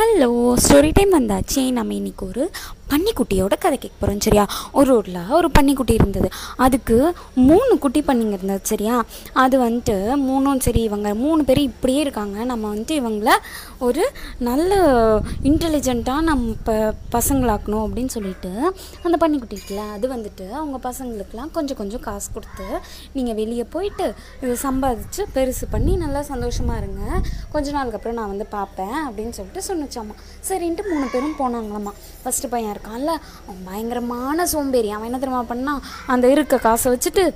Hello story time வந்தாச்சு. நம்ம இன்றைக்கி ஒரு பன்னிக்குட்டியோட கதை கேட்க போகிறோம் சரியா? ஒரு ஊரில் ஒரு பன்னிக்குட்டி இருந்தது. அதுக்கு மூணு குட்டி பன்னிங்க இருந்தது சரியா? அது வந்துட்டு மூணும் சரி இவங்க மூணு பேரும் இப்படியே இருக்காங்க. நம்ம வந்துட்டு இவங்கள ஒரு நல்ல இன்டெலிஜென்ட்டாக நம்ம ப பசங்களாக்கணும் அப்படின்னு சொல்லிட்டு அந்த பன்னிக்குட்டி இருக்குல்ல அது வந்துட்டு அவங்க பசங்களுக்கெலாம் கொஞ்சம் கொஞ்சம் காசு கொடுத்து நீங்கள் வெளியே போயிட்டு இதை சம்பாதிச்சு பெருசு பண்ணி நல்லா சந்தோஷமாக இருங்க. கொஞ்ச நாளுக்கு அப்புறம் நான் வந்து பார்ப்பேன் அப்படின்னு சொல்லிட்டு சொன்னிச்சாம்மா சரின்ட்டு மூணு பேரும் போனாங்களாம்மா ஃபஸ்ட்டு பையன் இருக்கான்ல? அவன் பயங்கரமான சோம்பேறி. அவன் என்ன தெரியுமா பண்ணான்? அந்த இருக்க காசை வச்சுட்டு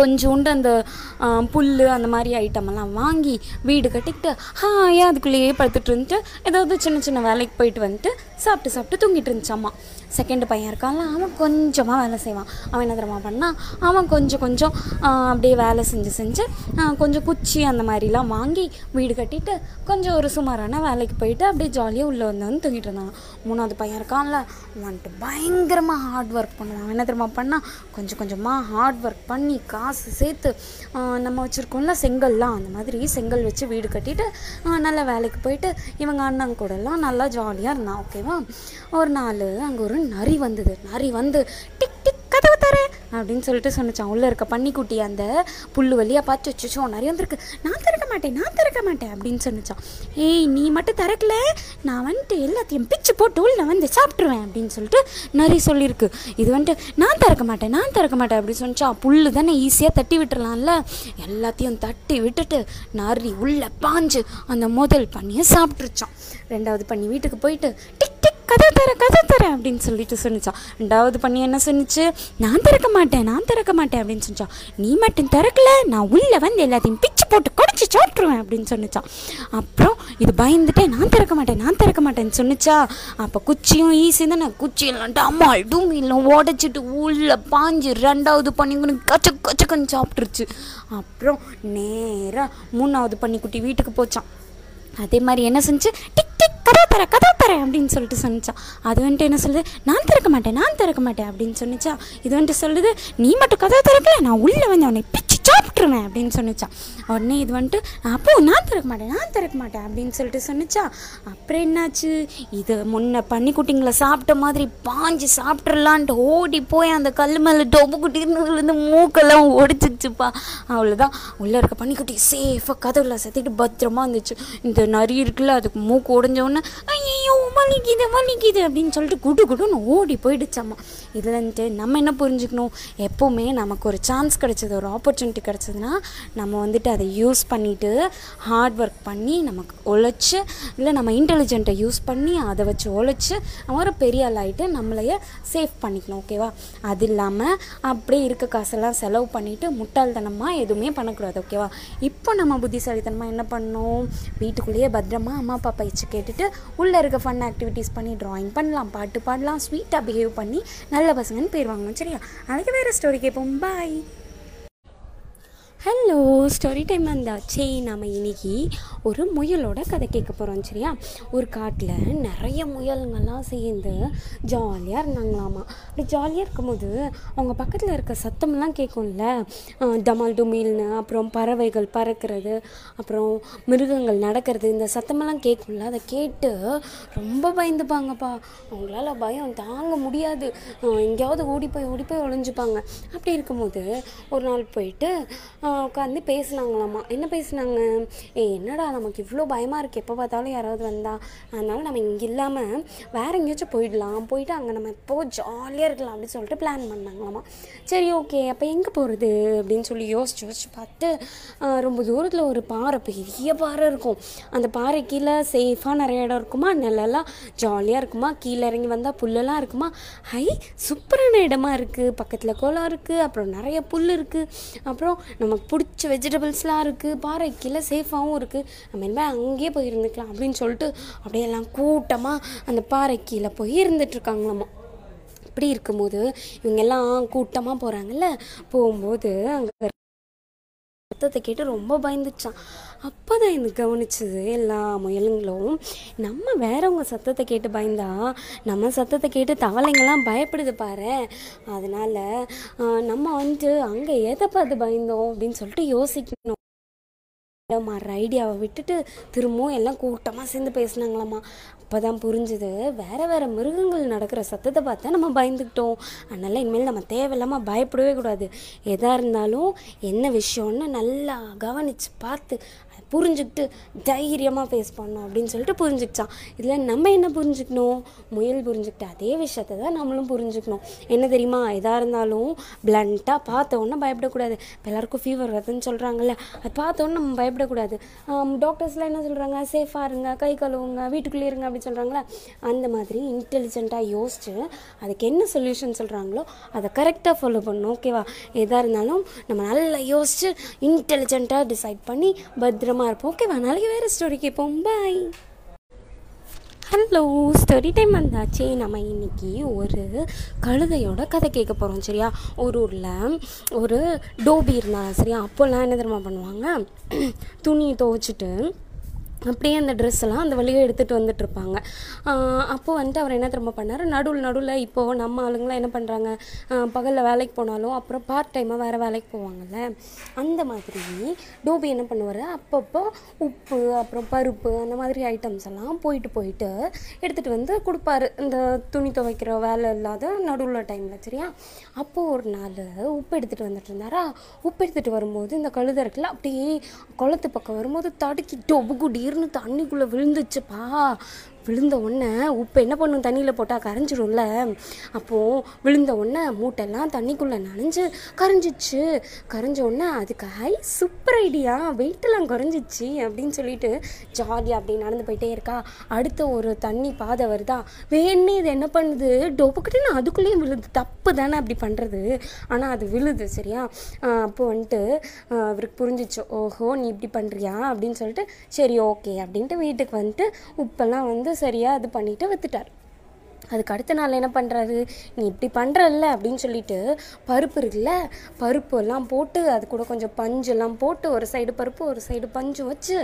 கொஞ்சோண்டு அந்த புல் அந்த மாதிரி ஐட்டமெல்லாம் வாங்கி வீடு கட்டிக்கிட்டு ஹாயா அதுக்குள்ளேயே படுத்துட்டு இருந்துட்டு ஏதாவது சின்ன சின்ன வேலைக்கு போயிட்டு வந்துட்டு சாப்பிட்டு சாப்பிட்டு தூங்கிட்டு இருந்துச்சாம்மா செகண்ட் பையன் இருக்கான்ல அவன் கொஞ்சமாக வேலை செய்வான். அவன் என்ன தெரியுமா பண்ணால் அவன் கொஞ்சம் கொஞ்சம் அப்படியே வேலை செஞ்சு செஞ்சு கொஞ்சம் குச்சி அந்த மாதிரிலாம் வாங்கி வீடு கட்டிட்டு கொஞ்சம் ஒரு சுமாரான வேலைக்கு போயிட்டு அப்படியே ஜாலியாக உள்ளே வந்து வந்து தூங்கிட்டு இருந்தான். மூணாவது பையன் இருக்கான்ல வந்துட்டு பயங்கரமாக ஹார்ட் ஒர்க் பண்ணுவான். அவன் என்ன தெரியுமா பண்ணால் கொஞ்சம் கொஞ்சமாக ஹார்ட் ஒர்க் பண்ணி காசு சேர்த்து நம்ம வச்சுருக்கோம்ல செங்கல்லாம் அந்த மாதிரி செங்கல் வச்சு வீடு கட்டிட்டு நல்லா வேலைக்கு போயிட்டு இவங்க அண்ணன் கூடலாம் நல்லா ஜாலியாக இருந்தான் ஓகேவா ஒரு நாள் அங்கே ஒரு நரி வந்தது. நரி வந்து டிக் டிக் கதவு தர அப்படின்னு சொல்லிட்டு சொன்னிச்சான் உள்ளே இருக்க பன்னிக்குட்டி அந்த புல்லு வழியாக பார்த்து வச்சுச்சோ நிறைய வந்திருக்கு. நான் திறக்க மாட்டேன் நான் திறக்க மாட்டேன் அப்படின்னு சொன்னிச்சான் ஏய் நீ மட்டும் திறக்கல. நான் வந்துட்டு எல்லாத்தையும் பிச்சு போட்டு உள்ள வந்து சாப்பிட்ருவேன் அப்படின்னு சொல்லிட்டு நிறைய சொல்லியிருக்கு. இது வந்துட்டு நான் திறக்க மாட்டேன் நான் திறக்க மாட்டேன் அப்படின்னு சொன்னிச்சா புல்லு தானே ஈஸியாக தட்டி விட்டுறலாம்ல. எல்லாத்தையும் தட்டி விட்டுட்டு நரி உள்ளே பாஞ்சு அந்த முதல் பண்ணியை சாப்பிட்ருச்சான் ரெண்டாவது பண்ணி வீட்டுக்கு போயிட்டு டிக் கதை தர கதை தர அப்படின்னு சொல்லிட்டு சொன்னிச்சான் ரெண்டாவது பண்ணி என்ன சொன்னிச்சு? நான் திறக்க மாட்டேன் நான் திறக்க மாட்டேன் அப்படின்னு சொன்னிச்சான் நீ மட்டும் திறக்கல நான் உள்ளே வந்து எல்லாத்தையும் பிச்சு போட்டு குடிச்சு சாப்பிட்ருவேன் அப்படின்னு சொன்னிச்சான் அப்புறம் இது பயந்துட்டே நான் திறக்க மாட்டேன் நான் திறக்க மாட்டேன்னு சொன்னிச்சா. அப்போ குச்சியும் ஈஸி தானே. குச்சியெல்லாம் டமால் எல்லாம் உடச்சிட்டு உள்ளே பாஞ்சு ரெண்டாவது பண்ணிக்குன்னு கச்ச கச்சக்கன்னு சாப்பிட்ருச்சு அப்புறம் நேராக மூணாவது பன்னிக்குட்டி வீட்டுக்கு போச்சான். அதே மாதிரி என்ன செஞ்சு? டிக் டிக் கதவு தர கதவு தர அப்படின்னு சொல்லிட்டு சொன்னிச்சான் அது வந்துட்டு என்ன சொல்லுது? நான் திறக்க மாட்டேன் நான் திறக்க மாட்டேன் அப்படின்னு சொன்னிச்சா. இது வந்துட்டு சொல்லுது நீ மட்டும் கதவு திறக்கல நான் உள்ளே வந்து அவனை பிச்சு சாப்பிட்ருவேன் அப்படின்னு சொன்னிச்சான் உடனே இது வந்துட்டு அப்போ நான் திறக்க மாட்டேன் நான் திறக்க மாட்டேன் அப்படின்னு சொல்லிட்டு சொன்னிச்சா. அப்புறம் என்னாச்சு? இது முன்ன பன்னிக்குட்டிங்களை சாப்பிட்ட மாதிரி பாஞ்சு சாப்பிட்றலான்ட்டு ஓடி போய் அந்த கல் மேலே டொபு குட்டிருந்து மூக்கெல்லாம் ஒடிச்சிச்சுப்பா அவ்வளோதான் உள்ளே இருக்க பன்னிக்குட்டி சேஃபாக கதவுல சத்திட்டு பத்திரமா இருந்துச்சு. இந்த நரி இருக்குல்ல அதுக்கு மூக்கு உடஞ்ச உடனே ஐயோ வலிக்குது வலிக்குது அப்படின்னு சொல்லிட்டு குடு குடுன்னு ஓடி போயிடுச்சாம்மா இதில் வந்துட்டு நம்ம என்ன புரிஞ்சுக்கணும்? எப்போவுமே நமக்கு ஒரு சான்ஸ் கிடைச்சது ஒரு ஆப்பர்ச்சுனிட்டி கிடைச்சதுன்னா நம்ம வந்துட்டு அதை யூஸ் பண்ணிவிட்டு ஹார்ட் ஒர்க் பண்ணி நமக்கு உழைச்சி இல்லை நம்ம இன்டெலிஜென்ட்டை யூஸ் பண்ணி அதை வச்சு உழைச்சி நம்ம ஒரு பெரிய ஆளாகிட்டு நம்மளைய சேஃப் பண்ணிக்கணும் ஓகேவா அது இல்லாமல் அப்படியே இருக்க காசெல்லாம் செலவு பண்ணிவிட்டு முட்டாள்தனமாக எதுவுமே பண்ணக்கூடாது ஓகேவா இப்போ நம்ம புத்திசாலித்தனமாக என்ன பண்ணணும்? வீட்டுக்குள்ளேயே பத்திரமா அம்மா அப்பா பயிற்சி கேட்டுட்டு உள்ளே இருக்க ஃபன் ஆக்டிவிட்டீஸ் பண்ணி ட்ராயிங் பண்ணலாம் பாட்டு பாடலாம் ஸ்வீட்டாக பிஹேவ் பண்ணி நல்ல பசங்கன்னு பேர் வாங்கணும் சரியா? அதுக்கு வேறு ஸ்டோரி கேட்போம் பாய் ஹலோ ஸ்டோரி டைம் வந்தாச்சே. நாம் இன்னைக்கு ஒரு முயலோட கதை கேட்க போகிறோம் சரியா? ஒரு காட்டில் நிறைய முயலுங்கள்லாம் சேர்ந்து ஜாலியாக இருந்தாங்களாமா. அப்படி ஜாலியாக இருக்கும்போது அவங்க பக்கத்தில் இருக்க சத்தம்லாம் கேட்கும்ல. டமால் டுமில்னு அப்புறம் பறவைகள் பறக்கிறது அப்புறம் மிருகங்கள் நடக்கிறது இந்த சத்தமெல்லாம் கேட்கும்ல. அதை கேட்டு ரொம்ப பயந்துப்பாங்கப்பா. அவங்களால பயம் தாங்க முடியாது. எங்கேயாவது ஓடி போய் ஓடி போய் ஒழிஞ்சுப்பாங்க அப்படி இருக்கும்போது ஒரு நாள் போயிட்டு உட்காந்து பேசுனாங்களாமா என்ன பேசுனாங்க? ஏ என்னடா நமக்கு இவ்வளோ பயமாக இருக்குது எப்போ பார்த்தாலும் யாராவது வந்தா. அதனால் நம்ம இங்கே இல்லாமல் வேறு எங்கேயாச்சும் போயிடலாம். போயிட்டு அங்கே நம்ம எப்போ ஜாலியாக இருக்கலாம் அப்படின்னு சொல்லிட்டு பிளான் பண்ணாங்களாமா சரி ஓகே அப்போ எங்கே போகிறது அப்படின்னு சொல்லி யோசிச்சு யோசிச்சு பார்த்து ரொம்ப தூரத்தில் ஒரு பாறை பெரிய பாறை இருக்கும். அந்த பாறை கீழே சேஃபாக நிறைய இடம் இருக்குமா? நிலலாம் ஜாலியாக இருக்குமா? கீழே இறங்கி வந்தால் புல்லெல்லாம் இருக்குமா? ஹை சூப்பரான இடமா இருக்குது பக்கத்தில் குளம் இருக்குது அப்புறம் நிறைய புல் இருக்குது அப்புறம் நம்ம நமக்கு பிடிச்ச வெஜிடபிள்ஸ்லாம் இருக்குது பாறை கீழே சேஃபாகவும் இருக்குது நம்ம என்ன அங்கேயே போய் இருந்துக்கலாம் அப்படின்னு சொல்லிட்டு அப்படியே எல்லாம் கூட்டமாக அந்த பாறை போய் இருந்துட்டுருக்காங்களாமா அப்படி இருக்கும்போது இவங்க எல்லாம் கூட்டமாக போகிறாங்கல்ல போகும்போது அங்கே சத்தத்தை கேட்டு ரொம்ப பயந்துச்சான் அப்போ தான் எனக்கு கவனிச்சது எல்லா முயலுங்களும் நம்ம வேறவங்க சத்தத்தை கேட்டு பயந்தா நம்ம சத்தத்தை கேட்டு தவளைங்கெல்லாம் பயப்படுது பாரு. அதனால நம்ம வந்துட்டு அங்கே எதை பார்த்து பயந்தோம் அப்படின்னு சொல்லிட்டு யோசிக்கணும். மாற ஐடியாவை விட்டுட்டு திரும்பவும் எல்லாம் கூட்டமாக சேர்ந்து பேசினாங்களாம்மா அப்போ தான் புரிஞ்சுது வேறு வேறு மிருகங்கள் நடக்கிற சத்தத்தை பார்த்தா நம்ம பயந்துக்கிட்டோம். அதனால் இனிமேல் நம்ம தேவையில்லாமல் பயப்படவே கூடாது. எதாக இருந்தாலும் என்ன விஷயம்னு நல்லா கவனித்து பார்த்து புரிஞ்சுக்கிட்டு தைரியமாக ஃபேஸ் பண்ணணும் அப்படின்னு சொல்லிட்டு புரிஞ்சுக்கிச்சான் இதில் நம்ம என்ன புரிஞ்சுக்கணும்? முயல் புரிஞ்சுக்கிட்ட அதே விஷயத்தை தான் நம்மளும் புரிஞ்சுக்கணும். என்ன தெரியுமா? எதாக இருந்தாலும் பிளண்ட்டாக பார்த்தோன்னே பயப்படக்கூடாது. இப்போ எல்லாருக்கும் ஃபீவர் வருதுன்னு சொல்கிறாங்கல்ல அது பார்த்தோன்னே நம்ம பயப்படக்கூடாது. டாக்டர்ஸ்லாம் என்ன சொல்கிறாங்க சேஃபாக இருங்க கை கழுவுங்க வீட்டுக்குள்ளே இருங்க அப்படின்னு சொல்கிறாங்களா அந்த மாதிரி இன்டெலிஜென்ட்டாக யோசிச்சு அதுக்கு என்ன சொல்யூஷன் சொல்கிறாங்களோ அதை கரெக்டாக ஃபாலோ பண்ணணும் ஓகேவா எதாக இருந்தாலும் நம்ம நல்லா யோசிச்சு இன்டெலிஜென்ட்டாக டிசைட் பண்ணி பத்திரமா இருப்போம் ஓகேவா நாளைக்கு வேறு ஸ்டோரி கேட்போம் பாய் ஹலோ ஸ்டோரி டைம் வந்தாச்சு. நம்ம இன்னைக்கு ஒரு கழுதையோட கதை கேட்க போகிறோம் சரியா? ஒரு ஊரில் ஒரு டோபி இருந்தாங்க சரியா? அப்போல்லாம் என்ன தெரியுமா பண்ணுவாங்க? துணி துவைச்சிட்டு அப்படியே அந்த ட்ரெஸ் எல்லாம் அந்த வழியாக எடுத்துகிட்டு வந்துட்டுருப்பாங்க. அப்போ வந்துட்டு அவர் என்ன திரும்ப பண்ணார்? நடுவில் நடுவில் இப்போது நம்ம ஆளுங்களாம் என்ன பண்ணுறாங்க பகலில் வேலைக்கு போனாலும் அப்புறம் பார்ட் டைமாக வேறு வேலைக்கு போவாங்கல்ல? அந்த மாதிரி டோபி என்ன பண்ணுவார்? அப்பப்போ உப்பு அப்புறம் பருப்பு அந்த மாதிரி ஐட்டம்ஸ் எல்லாம் போயிட்டு போயிட்டு எடுத்துகிட்டு வந்து கொடுப்பாரு. இந்த துணி துவைக்கிற வேலை இல்லாத நடுவில் டைமில் சரியா? அப்போது ஒரு நாள் உப்பு எடுத்துகிட்டு வந்துட்டு இருந்தாரா? உப்பு எடுத்துகிட்டு வரும்போது இந்த கழுத இருக்குல்ல அப்படியே குளத்து பக்கம் வரும்போது தடுக்கி குடி திடீர்னு தண்ணிக்குள்ளே விழுந்துச்சுப்பா. விழுந்த உடனே உப்பு என்ன பண்ணும்? தண்ணியில் போட்டால் கரைஞ்சிரும்ல. அப்போது விழுந்த உடனே மூட்டைலாம் தண்ணிக்குள்ளே நனைஞ்சு கரைஞ்சிச்சு. கரைஞ்ச உடனே அதுக்கு ஹை சூப்பர் ஐடியா வெயிட்டெல்லாம் குறைஞ்சிச்சு அப்படின்னு சொல்லிட்டு ஜாலியாக அப்படி நடந்து போயிட்டே இருக்கா. அடுத்த ஒரு தண்ணி பாதை வருதா? வேணே இது என்ன பண்ணுது? டொப்புக்கிட்டு அதுக்குள்ளேயே விழுது. தப்பு தானே அப்படி பண்ணுறது ஆனால் அது விழுது சரியா? அப்போ வந்துட்டு அவருக்கு புரிஞ்சிச்சு. ஓஹோ நீ இப்படி பண்ணுறியா அப்படின்னு சொல்லிட்டு சரி ஓகே அப்படின்ட்டு வீட்டுக்கு வந்துட்டு உப்பெல்லாம் வந்து சரியாக இது பண்ணிவிட்டு விற்றுட்டார் அதுக்கு அடுத்த நாள் என்ன பண்ணுறாரு நீ இப்படி பண்ணுறல்ல அப்படின்னு சொல்லிட்டு பருப்பு இருக்குல்ல பருப்பு எல்லாம் போட்டு அது கூட கொஞ்சம் பஞ்செல்லாம் போட்டு ஒரு சைடு பருப்பு ஒரு சைடு பஞ்சு வச்சு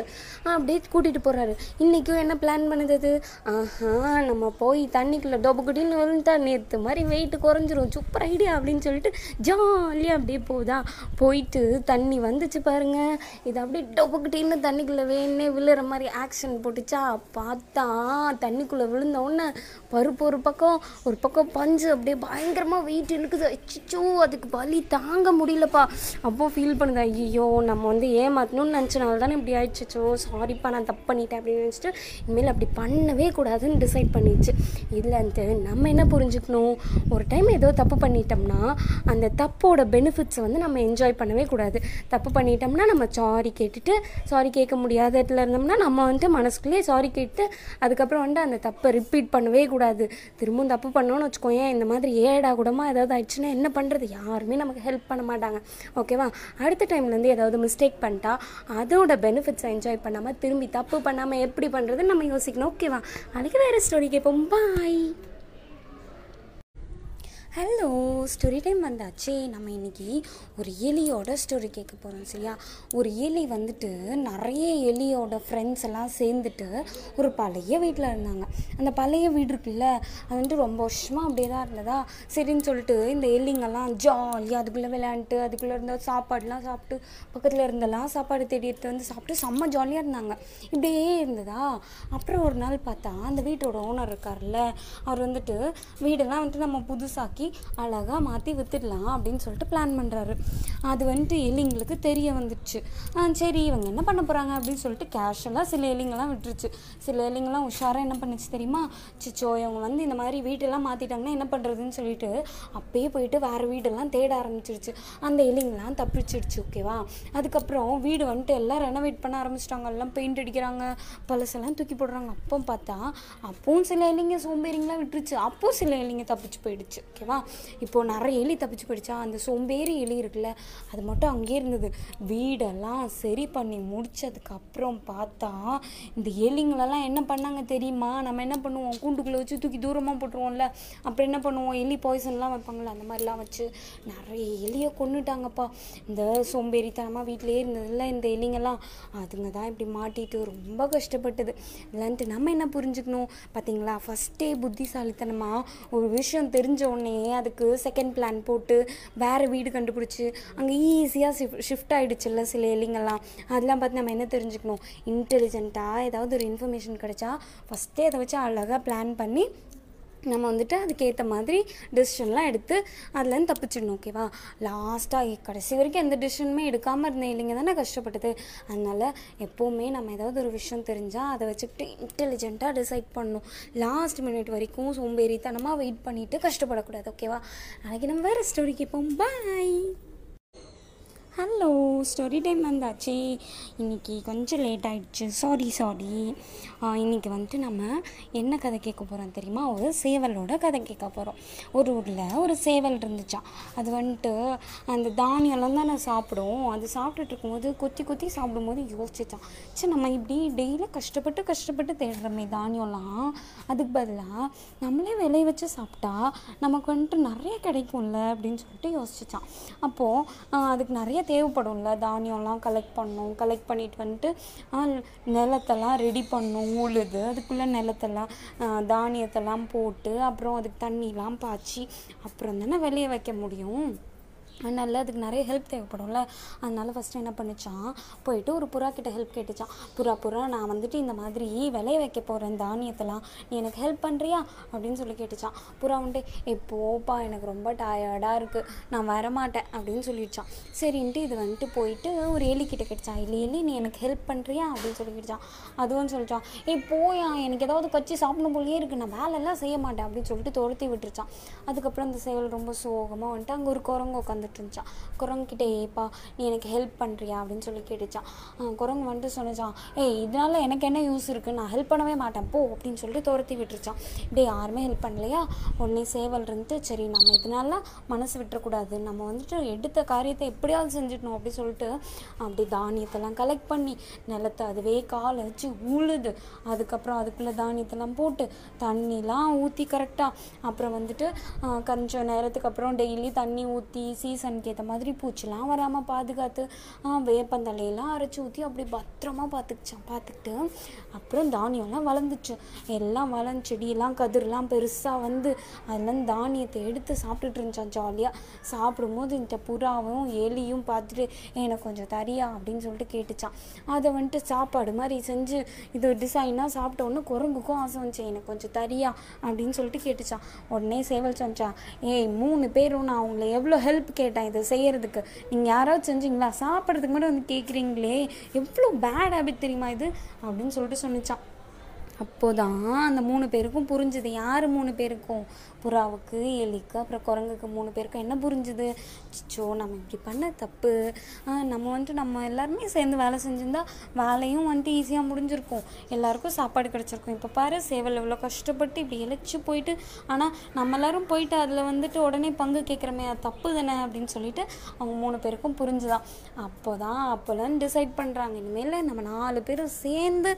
அப்படியே கூட்டிகிட்டு போகிறாரு இன்றைக்கும் என்ன பிளான் பண்ணுது? ஆஹா நம்ம போய் தண்ணிக்குள்ளே டொபுக்குட்டின்னு விழுந்தா நேற்று மாதிரி வெயிட் குறைஞ்சிரும். சூப்பர் ஐடியா அப்படின்னு சொல்லிட்டு ஜாலியாக அப்படியே போதா போயிட்டு தண்ணி வந்துச்சு பாருங்க. இது அப்படியே டொபுக்குட்டின்னு தண்ணிக்குள்ளே வேணே விழுற மாதிரி ஆக்ஷன் போட்டுச்சா பார்த்தா தண்ணிக்குள்ளே விழுந்த உடனே பருப்பு ஒரு பக்கம் ஒரு பக்கம் பஞ்சு அப்படியே பயங்கரமாக வெயிட் இழுக்குது. அச்சிச்சோ அதுக்கு வலி தாங்க முடியலப்பா. அப்போ ஃபீல் பண்ணுது ஐயோ நம்ம வந்து ஏமாற்றணும்னு நினச்சனால தானே இப்படி ஆயிடுச்சோ. சாரிப்பா நான் தப்பு பண்ணிட்டேன் அப்படின்னு நினச்சிட்டு இனிமேல் அப்படி பண்ணவே கூடாதுன்னு டிசைட் பண்ணிடுச்சு. இல்லைன்ட்டு நம்ம என்ன புரிஞ்சுக்கணும்? ஒரு டைம் ஏதோ தப்பு பண்ணிட்டோம்னா அந்த தப்போட பெனிஃபிட்ஸை வந்து நம்ம என்ஜாய் பண்ணவே கூடாது. தப்பு பண்ணிட்டோம்னா நம்ம சாரி கேட்டுட்டு சாரி கேட்க முடியாத இடத்துல இருந்தோம்னா நம்ம வந்துட்டு மனசுக்குள்ளேயே சாரி கேட்டு அதுக்கப்புறம் வந்துட்டு அந்த தப்பை ரிப்பீட் பண்ணவே கூடாது. திரும்பவும் தப்பு பண்ணோன்னு வச்சுக்கோயேன் இந்த மாதிரி ஏடா கூடமா ஏதாவது ஆயிடுச்சுன்னா என்ன பண்ணுறது யாருமே நமக்கு ஹெல்ப் பண்ண மாட்டாங்க. ஓகேவா அடுத்த டைம்லேருந்து ஏதாவது மிஸ்டேக் பண்ணிட்டா அதோட பெனிஃபிட்ஸை என்ஜாய் பண்ணாமல் திரும்பி தப்பு பண்ணாமல் எப்படி பண்ணுறதுன்னு நம்ம யோசிக்கணும். ஓகேவா அதுக்கு வேறு ஸ்டோரி கேட்போம் பாய் ஹலோ ஸ்டோரி டைம் வந்தாச்சு. நம்ம இன்னைக்கு ஒரு எலியோட ஸ்டோரி கேட்க போகிறோம் சரியா? ஒரு எலி வந்துட்டு நிறைய எலியோட ஃப்ரெண்ட்ஸ் எல்லாம் சேர்ந்துட்டு ஒரு பழைய வீட்டில் இருந்தாங்க. அந்த பழைய வீடு இருக்குல்ல அது வந்துட்டு ரொம்ப வருஷமாக அப்படியே தான் இருந்ததா? சரின்னு சொல்லிட்டு இந்த எலிங்கெல்லாம் ஜாலியாக அதுக்குள்ளே விளையாண்டுட்டு அதுக்குள்ளே இருந்த சாப்பாடுலாம் சாப்பிட்டு பக்கத்தில் இருந்தெல்லாம் சாப்பாடு தேடி எடுத்து வந்து சாப்பிட்டு செம்ம ஜாலியாக இருந்தாங்க. இப்படியே இருந்ததா? அப்புறம் ஒரு நாள் பார்த்தா அந்த வீட்டோட ஓனர் இருக்கார்ல அவர் வந்துட்டு வீடெல்லாம் வந்துட்டு நம்ம புதுசாக்கி அழகாக மாற்றி வித்துடலாம் அப்படின்னு சொல்லிட்டு பிளான் பண்ணுறாரு அது வந்துட்டு எலிங்களுக்கு தெரிய வந்துடுச்சு சரி இவங்க என்ன பண்ண போகிறாங்க அப்படின்னு சொல்லிட்டு கேஷுவலாக சில எலிங்கெல்லாம் விட்டுருச்சு. சில எலிங்கெல்லாம் உஷாராக என்ன பண்ணுச்சு தெரியுமா? சிச்சோ இவங்க வந்து இந்த மாதிரி வீட்டெல்லாம் மாற்றிட்டாங்கன்னா என்ன பண்ணுறதுன்னு சொல்லிட்டு அப்பயே போயிட்டு வேறு வீடெல்லாம் தேட ஆரம்பிச்சிருச்சு. அந்த எலிங்கெல்லாம் தப்பிச்சிடுச்சு ஓகேவா அதுக்கப்புறம் வீடு வந்துட்டு எல்லாம் ரெனோவேட் பண்ண ஆரம்பிச்சிட்டாங்க. எல்லாம் பெயிண்ட் அடிக்கிறாங்க பழசெல்லாம் தூக்கி போடுறாங்க. அப்போ பார்த்தா அப்பவும் சில எலிங்க சோம்பேறிங்களாம் விட்டுருச்சு. அப்போ சில எலிங்க தப்பிச்சு போயிடுச்சு ஓகேவா இப்போது நிறைய எலி தப்பிச்சு போயிடுச்சா? அந்த சோம்பேறி எலி இருக்குல்ல அது மட்டும் அங்கேயே இருந்தது. வீடெல்லாம் சரி பண்ணி முடித்ததுக்கப்புறம் பார்த்தா இந்த எலிங்களெல்லாம் என்ன பண்ணாங்க தெரியுமா? நம்ம என்ன பண்ணுவோம்? கூண்டுக்குள்ளே வச்சு தூக்கி தூரமாக போட்டுருவோம்ல. அப்புறம் என்ன பண்ணுவோம்? எலி பாய்சன்லாம் வைப்பாங்கள்ல அந்த மாதிரிலாம் வச்சு நிறைய எலியை கொண்டுட்டாங்கப்பா இந்த சோம்பேறித்தனமாக வீட்டிலே இருந்ததில்ல இந்த எலிங்கெல்லாம். அதுங்க தான் இப்படி மாட்டிட்டு ரொம்ப கஷ்டப்பட்டது. இல்லைன்ட்டு நம்ம என்ன புரிஞ்சுக்கணும்? பார்த்தீங்களா? ஃபஸ்ட்டே புத்திசாலித்தனமாக ஒரு விஷயம் தெரிஞ்ச உடனே உடனே அதுக்கு செகண்ட் பிளான் போட்டு வேறு வீடு கண்டுபிடிச்சி அங்கே ஈஸியாக ஷிஃப்ட் ஷிஃப்ட் ஆகிடுச்சுல்ல சில எலிங்கெல்லாம். அதெல்லாம் பார்த்து நம்ம என்ன தெரிஞ்சுக்கணும்? இன்டெலிஜென்ட்டாக ஏதாவது ஒரு இன்ஃபர்மேஷன் கிடைச்சா ஃபஸ்ட்டே அதை வச்சு அழகாக பிளான் பண்ணி நம்ம வந்துட்டு அதுக்கேற்ற மாதிரி டெசிஷன்லாம் எடுத்து அதுலேருந்து தப்பிச்சிடணும் ஓகேவா லாஸ்ட்டாக கடைசி வரைக்கும் எந்த டெசிஷனுமே எடுக்காமல் இருந்தேன் இல்லைங்க தானே கஷ்டப்பட்டது. அதனால் எப்போவுமே நம்ம ஏதாவது ஒரு விஷயம் தெரிஞ்சால் அதை வச்சுக்கிட்டு இன்டெலிஜென்ட்டாக டிசைட் பண்ணணும். லாஸ்ட் மினிட் வரைக்கும் சோம்பேறித்தனமாக வெயிட் பண்ணிவிட்டு கஷ்டப்படக்கூடாது ஓகேவா நாளைக்கு நம்ம வேறு ஸ்டோரி கேட்போம் பாய் ஹலோ ஸ்டோரி டைம் வந்தாச்சு. இன்றைக்கி கொஞ்சம் லேட் ஆகிடுச்சு சாரி சாரி இன்றைக்கி வந்துட்டு நம்ம என்ன கதை கேட்க போகிறோம் தெரியுமா? ஒரு சேவலோட கதை கேட்க போகிறோம் ஒரு ஊரில் ஒரு சேவல் இருந்துச்சான் அது வந்துட்டு அந்த தானியம்லாம் தானே சாப்பிடும். அது சாப்பிட்டுட்டு இருக்கும்போது கொத்தி கொத்தி சாப்பிடும்போது யோசிச்சான். சரி நம்ம இப்படி டெய்லி கஷ்டப்பட்டு கஷ்டப்பட்டு தேடுறோமே தானியம்லாம். அதுக்கு பதிலாக நம்மளே விளைய வச்சு சாப்பிட்டா நமக்கு வந்துட்டு நிறைய கிடைக்கும்ல அப்படின்னு சொல்லிட்டு யோசிச்சான். அப்போது அதுக்கு நிறைய தேவைப்படும்ல தானியம்லாம் கலெக்ட் பண்ணணும் கலெக்ட் பண்ணிட்டு வந்துட்டு நிலத்தெல்லாம் ரெடி பண்ணும் உழுது. அதுக்குள்ளே நிலத்தெல்லாம் தானியத்தெல்லாம் போட்டு அப்புறம் அதுக்கு தண்ணிலாம் பாய்ச்சி அப்புறம் தானே வெளியே வைக்க முடியும். அதனால அதுக்கு நிறைய ஹெல்ப் தேவைப்படும்ல. அதனால ஃபஸ்ட்டு என்ன பண்ணுச்சான்? போயிட்டு ஒரு புறா கிட்ட ஹெல்ப் கேட்டுச்சான். புறா புறா நான் வந்துட்டு இந்த மாதிரி விளைய வைக்க போகிறேன் தானியத்தெல்லாம். நீ எனக்கு ஹெல்ப் பண்ணுறியா அப்படின்னு சொல்லி கேட்டுச்சான். புறா வந்துட்டு ஏ போப்பா எனக்கு ரொம்ப டயர்டாக இருக்குது நான் வரமாட்டேன். அப்படின்னு சொல்லிடுச்சான். சரின்ட்டு இது வந்துட்டு போயிட்டு ஒரு எலி கிட்ட கேட்டுச்சான். இல்லை எலி நீ எனக்கு ஹெல்ப் பண்ணுறியா அப்படின்னு சொல்லி கேட்டுச்சான். அதுவும் சொல்லிச்சான் ஏய் போயா எனக்கு ஏதாவது கச்சி சாப்பிடும் போலயே இருக்குது நான் வேலையெல்லாம் செய்ய மாட்டேன். அப்படின்னு சொல்லிட்டு துரத்தி விட்டுருச்சான். அதுக்கப்புறம் அந்த செயல் ரொம்ப சோகமாக வந்துட்டு அங்கே ஒரு குரங்கு உட்காந்து வந்துட்டு இருந்துச்சான் குரங்குக்கிட்ட ஏப்பா நீ எனக்கு ஹெல்ப் பண்ணுறியா அப்படின்னு சொல்லி கேட்டுச்சான் குரங்கு வந்துட்டு சொன்னிச்சான் ஏய் இதனால எனக்கு என்ன யூஸ் இருக்குது நான் ஹெல்ப் பண்ணவே மாட்டேன். போ அப்படின்னு சொல்லிட்டு துரத்தி விட்டுருச்சான் டேய் யாருமே ஹெல்ப் பண்ணலையா? உடனே சேவல் இருந்துட்டு சரி நம்ம இதனால மனசு விட்டுறக்கூடாது. நம்ம வந்துட்டு எடுத்த காரியத்தை எப்படியாவது செஞ்சிடணும் அப்படி சொல்லிட்டு அப்படி தானியத்தெல்லாம் கலெக்ட் பண்ணி நிலத்தை அதுவே காலை வச்சு உழுது அதுக்கப்புறம் அதுக்குள்ளே தானியத்தெல்லாம் போட்டு தண்ணிலாம் ஊற்றி கரெக்டாக அப்புறம் வந்துட்டு கொஞ்சம் நேரத்துக்கு அப்புறம் டெய்லி தண்ணி ஊற்றி சீசனுக்கு ஏற்ற மாதிரி பூச்சிலாம் வராமல் பாதுகாத்து வேப்பந்தலையெல்லாம் அரைச்சி ஊற்றி அப்படி பத்திரமா பார்த்துக்கிச்சான் பார்த்துக்கிட்டு அப்புறம் தானியம்லாம் வளர்ந்துச்சு. எல்லாம் வளர்ந்து செடியெல்லாம் கதிரெலாம் பெருசாக வந்து அதெல்லாம் தானியத்தை எடுத்து சாப்பிட்டுட்டு இருந்துச்சான் ஜாலியாக சாப்பிடும்போது இந்த புறாவும் எலியும் பார்த்துட்டு எனக்கு கொஞ்சம் தரியா அப்படின்னு சொல்லிட்டு கேட்டுச்சான் அதை வந்துட்டு சாப்பாடு மாதிரி செஞ்சு இது டிசைனாக சாப்பிட்டோன்னு குரங்குக்கும் ஆசை வந்துச்சு. எனக்கு கொஞ்சம் தரியா அப்படின்னு சொல்லிட்டு கேட்டுச்சான் உடனே சேவல் சொன்னான் ஏய் மூணு பேரும் நான் உங்களை எவ்வளோ ஹெல்ப் கேட்டேன் இதை செய்யறதுக்கு. நீங்கள் யாராவது செஞ்சீங்களா? சாப்பிட்றதுக்கு மட்டும் வந்து கேட்குறீங்களே எவ்வளோ பேட் ஹேபிட் தெரியுமா இது? அப்படின்னு சொல்லிட்டு சொன்னிச்சான். அப்போதான் அந்த மூணு பேருக்கும் புரிஞ்சுது. யார் மூணு பேருக்கும்? புறாவுக்கு எலிக்கு அப்புறம் குரங்குக்கு மூணு பேருக்கும் என்ன புரிஞ்சுது? சிச்சோ நம்ம இப்படி பண்ண தப்பு. நம்ம வந்துட்டு நம்ம எல்லாருமே சேர்ந்து வேலை செஞ்சிருந்தா வேலையும் வந்துட்டு ஈஸியாக முடிஞ்சிருக்கும். எல்லாருக்கும் சாப்பாடு கிடச்சிருக்கும். இப்போ பாரு சேவல் எவ்வளோ கஷ்டப்பட்டு இப்படி இழைச்சி போயிட்டு ஆனால் நம்ம எல்லாரும் போயிட்டு அதில் வந்துட்டு உடனே பங்கு கேட்குறமே அது தப்பு தானே அப்படின்னு சொல்லிட்டு அவங்க மூணு பேருக்கும் புரிஞ்சுதான் அப்போ தான் அப்போல்லாம் டிசைட் பண்ணுறாங்க இனிமேல் நம்ம நாலு பேரும் சேர்ந்து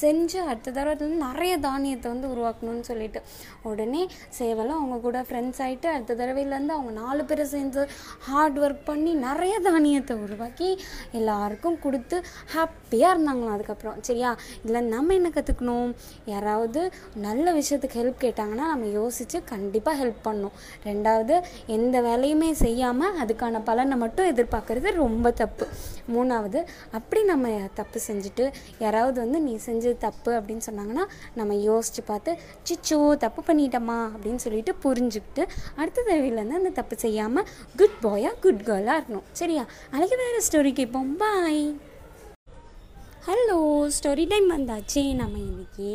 செஞ்சு அடுத்த தடவை வந்து நிறைய தானியத்தை வந்து உருவாக்கணும்னு சொல்லிட்டு. உடனே சேவலும் அவங்க கூட ஃப்ரெண்ட்ஸ் ஆகிட்டு அடுத்த தடவையிலேருந்து அவங்க நாலு பேரை சேர்ந்து ஹார்ட் ஒர்க் பண்ணி நிறைய தானியத்தை உருவாக்கி எல்லாருக்கும் கொடுத்து ஹாப்பியாக இருந்தாங்களாம் அதுக்கப்புறம். சரியா? இதில் நம்ம என்ன கற்றுக்கணும் யாராவது நல்ல விஷயத்துக்கு ஹெல்ப் கேட்டாங்கன்னா நம்ம யோசித்து கண்டிப்பாக ஹெல்ப் பண்ணணும். ரெண்டாவது எந்த வேலையுமே செய்யாமல் அதுக்கான பலனை மட்டும் எதிர்பார்க்கறது ரொம்ப தப்பு. மூணாவது அப்படி நம்ம தப்பு செஞ்சுட்டு யாராவது வந்து நீ செஞ்சது தப்பு அப்படின்னு சொன்னாங்க சொன்னாங்கன்னா நம்ம யோசித்து பார்த்து சிச்சோ தப்பு பண்ணிட்டோமா அப்படின்னு சொல்லிட்டு புரிஞ்சுக்கிட்டு அடுத்த தடவையிலேருந்து அந்த தப்பு செய்யாமல் குட் பாயாக குட் கேர்ளாக இருக்கணும். சரியா? அழகு வேறு ஸ்டோரி கேட்போம். பாய் ஹலோ ஸ்டோரி டைம் வந்தாச்சு. நம்ம இன்னைக்கு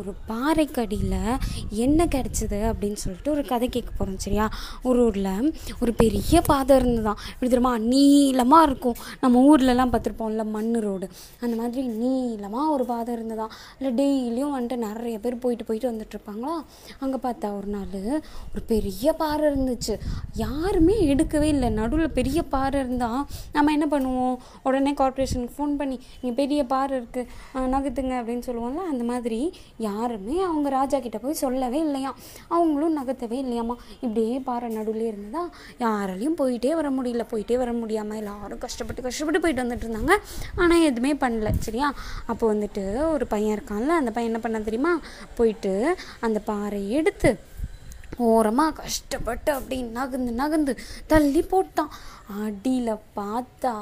ஒரு பாறைக்கடியில் என்ன கிடச்சிது அப்படின்னு சொல்லிட்டு ஒரு கதை கேட்க போகிறோம் சரியா? ஒரு ஊரில் ஒரு பெரிய பாதை இருந்ததுதான் இப்படி தெரியுமா? நீளமாக இருக்கும். நம்ம ஊர்லலாம் பார்த்துருப்போம்ல மண் ரோடு. அந்த மாதிரி நீளமாக ஒரு பாதை இருந்ததாம். இல்லை டெய்லியும் வந்துட்டு நிறைய பேர் போயிட்டு போயிட்டு வந்துட்டு இருப்பாங்களா? அங்கே பார்த்தா ஒரு நாள் ஒரு பெரிய பாறை இருந்துச்சு. யாருமே எடுக்கவே இல்லை. நடுவில் பெரிய பாறை இருந்தால் நம்ம என்ன பண்ணுவோம்? உடனே கார்ப்பரேஷனுக்கு ஃபோன் பண்ணி இங்கே பெரிய பாறை இருக்குது நகர்த்துங்க அப்படின்னு சொல்லுவோம்ல அந்த மாதிரி யாருமே அவங்க ராஜா கிட்ட போய் சொல்லவே இல்லையாம் அவங்களும் நகர்த்தவே இல்லையாம்மா. இப்படியே பாறை நடுவில் இருந்ததா? யாராலையும் போயிட்டே வர முடியல. போயிட்டே வர முடியாமல் எல்லாரும் கஷ்டப்பட்டு கஷ்டப்பட்டு போயிட்டு வந்துட்டு இருந்தாங்க. ஆனால் எதுவுமே பண்ணல சரியா? அப்போ வந்துட்டு ஒரு பையன் இருக்கான்ல அந்த பையன் என்ன பண்ண தெரியுமா? போயிட்டு அந்த பாறையை எடுத்து ஓரமாக கஷ்டப்பட்டு அப்படி நகர்ந்து நகர்ந்து தள்ளி போட்டான். அடியில் பார்த்தா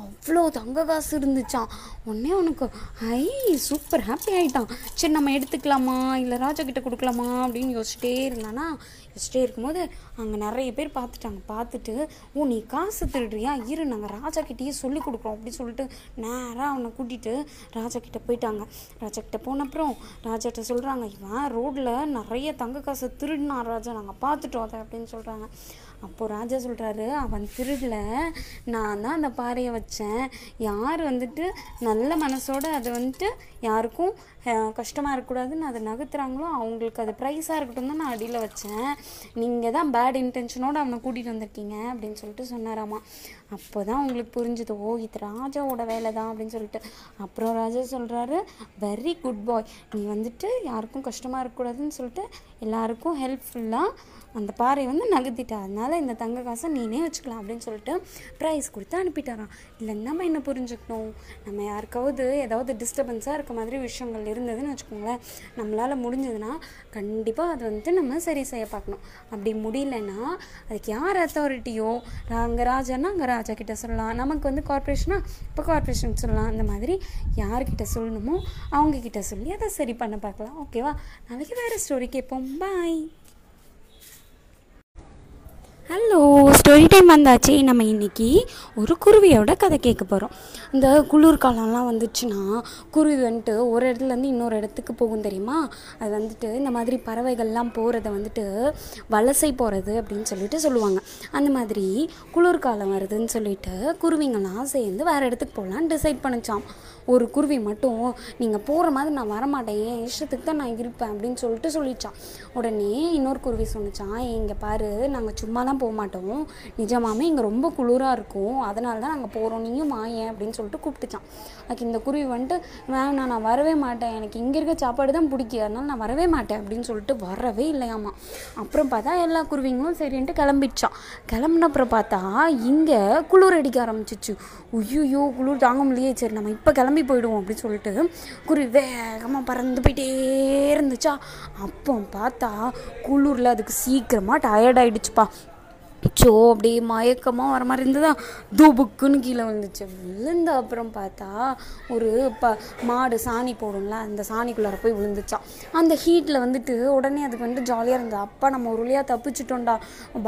அவ்வளோ தங்க காசு இருந்துச்சான் உடனே அவனுக்கு ஐ சூப்பர் ஹாப்பி ஆகிட்டான் சரி நம்ம எடுத்துக்கலாமா? இல்லை ராஜா கிட்ட கொடுக்கலாமா? அப்படின்னு யோசிச்சிட்டே இருந்தானா. வச்சுட்டே இருக்கும்போது அங்கே நிறைய பேர் பார்த்துட்டாங்க. பார்த்துட்டு ஓ நீ காசு திருடுறியா? இரு நாங்கள் ராஜா கிட்டேயே சொல்லி கொடுக்குறோம் அப்படின்னு சொல்லிட்டு நேராக அவனை கூட்டிகிட்டு ராஜா கிட்டே போயிட்டாங்க. ராஜா கிட்டே போன அப்புறம் ராஜாட்ட சொல்கிறாங்க இவன் ரோட்டில் நிறைய தங்க காசை திருடினான் ராஜா நாங்கள் பார்த்துட்டோம் அதை அப்படின்னு சொல்கிறாங்க அப்போது ராஜா சொல்கிறாரு அவன் திருடல. நான் தான் அந்த பாறையை வச்சேன். யார் வந்துட்டு நல்ல மனசோட அதை வந்துட்டு யாருக்கும் கஷ்டமாக இருக்கக்கூடாதுன்னு அதை நகர்த்துறாங்களோ அவங்களுக்கு அது ப்ரைஸாக இருக்கட்டும் தான் நான் அடியில் வச்சேன். நீங்கள் தான் பேட் இன்டென்ஷனோடு அவனை கூட்டிகிட்டு வந்திருக்கீங்க அப்படின்னு சொல்லிட்டு சொன்னாராமா. அப்போ தான் அவங்களுக்கு புரிஞ்சுது ஓ இது ராஜாவோட வேலை தான் அப்படின்னு சொல்லிட்டு. அப்புறம் ராஜா சொல்கிறாரு வெரி குட் பாய் நீ வந்துட்டு யாருக்கும் கஷ்டமாக இருக்கக்கூடாதுன்னு சொல்லிட்டு எல்லாருக்கும் ஹெல்ப்ஃபுல்லாக அந்த பாறை வந்து நகர்த்திட்டா. அதனால இந்த தங்க காசை நீனே வச்சுக்கலாம் அப்படின்னு சொல்லிட்டு ப்ரைஸ் கொடுத்து அனுப்பிட்டாரான் இல்லை நம்ம என்ன புரிஞ்சுக்கணும்? நம்ம யாருக்காவது ஏதாவது டிஸ்டர்பன்ஸாக இருக்க மாதிரி விஷயங்கள் இருந்ததுன்னு வச்சுக்கோங்களேன் நம்மளால் முடிஞ்சதுன்னா கண்டிப்பாக அது வந்துட்டு நம்ம சரி செய்ய பார்க்கணும். அப்படி முடியலன்னா அதுக்கு யார் அத்தாரிட்டியோ அங்கே ராஜான்னா அங்கே ராஜா கிட்ட சொல்லலாம். நமக்கு வந்து கார்ப்பரேஷனா இப்போ கார்ப்பரேஷன் சொல்லலாம். அந்த மாதிரி யார்கிட்ட சொல்லணுமோ அவங்கக்கிட்ட சொல்லி அதை சரி பண்ண பார்க்கலாம். ஓகேவா நாளைக்கு வேறு ஸ்டோரி கேட்போம். பாய் ஹலோ ஸ்டோரி டைம் வந்தாச்சு. நம்ம இன்னைக்கு ஒரு குருவியோட கதை கேட்க போகிறோம் இந்த குளிர்காலம்லாம் வந்துச்சுன்னா குருவி வந்துட்டு ஒரு இடத்துலேருந்து இன்னொரு இடத்துக்கு போகும் தெரியுமா? அது வந்துட்டு இந்த மாதிரி பறவைகள்லாம் போகிறத வந்துட்டு வலசை போகிறது அப்படின்னு சொல்லிட்டு சொல்லுவாங்க. அந்த மாதிரி குளிர்காலம் வருதுன்னு சொல்லிட்டு குருவிங்கள்லாம் சேர்ந்து வேறு இடத்துக்கு போகலான்னு டிசைட் பண்ணிச்சான் ஒரு குருவி மட்டும் நீங்கள் போகிற மாதிரி நான் வரமாட்டேன். என் இஷ்டத்துக்கு தான் நான் இருப்பேன் அப்படின்னு சொல்லிட்டு சொல்லிச்சான். உடனே இன்னொரு குருவி சொன்னிச்சான் இங்கே பாரு நாங்கள் சும்மாலாம் போக மாட்டோம். நிஜமாமே இங்கே ரொம்ப குளிராக இருக்கும். அதனால தான் நாங்கள் போகிறோம் நீயும் ஏன் அப்படின்னு சொல்லிட்டு கூப்பிட்டுச்சான். அதுக்கு இந்த குருவி வந்துட்டு மேம் நான் வரவே மாட்டேன். எனக்கு இங்கே இருக்க சாப்பாடு தான் பிடிக்கும். அதனால நான் வரவே மாட்டேன் அப்படின்னு சொல்லிட்டு வரவே இல்லையாமா. அப்புறம் பார்த்தா எல்லா குருவிங்களும் சரின்ட்டு கிளம்பிடுச்சான் கிளம்புனப்புறம் பார்த்தா இங்கே குளிர் அடிக்க ஆரம்பிச்சிச்சு. ஐயோ குளிர் தாங்க முடியலையே. சரி நம்ம இப்போ கிளம்பி போயிடுவோம் அப்படின்னு சொல்லிட்டு குருவி வேகமாக பறந்து போயிட்டே இருந்துச்சா. அப்போ பார்த்தா குளிரில் அதுக்கு சீக்கிரமாக டயர்ட் ஆயிடுச்சுப்பா சோ அப்படியே மயக்கமாக வர மாதிரி இருந்ததா? தூபுக்குன்னு கீழே விழுந்துச்சு. விழுந்த அப்புறம் பார்த்தா ஒரு ப மாடு சாணி போடும்ல அந்த சாணிக்குள்ளார போய் விழுந்துச்சான் அந்த ஹீட்டில் வந்துட்டு உடனே அதுக்கு வந்துட்டு ஜாலியாக இருந்தது. அப்பா நம்ம ஒரு வழியாக தப்பிச்சிட்டோம்டா.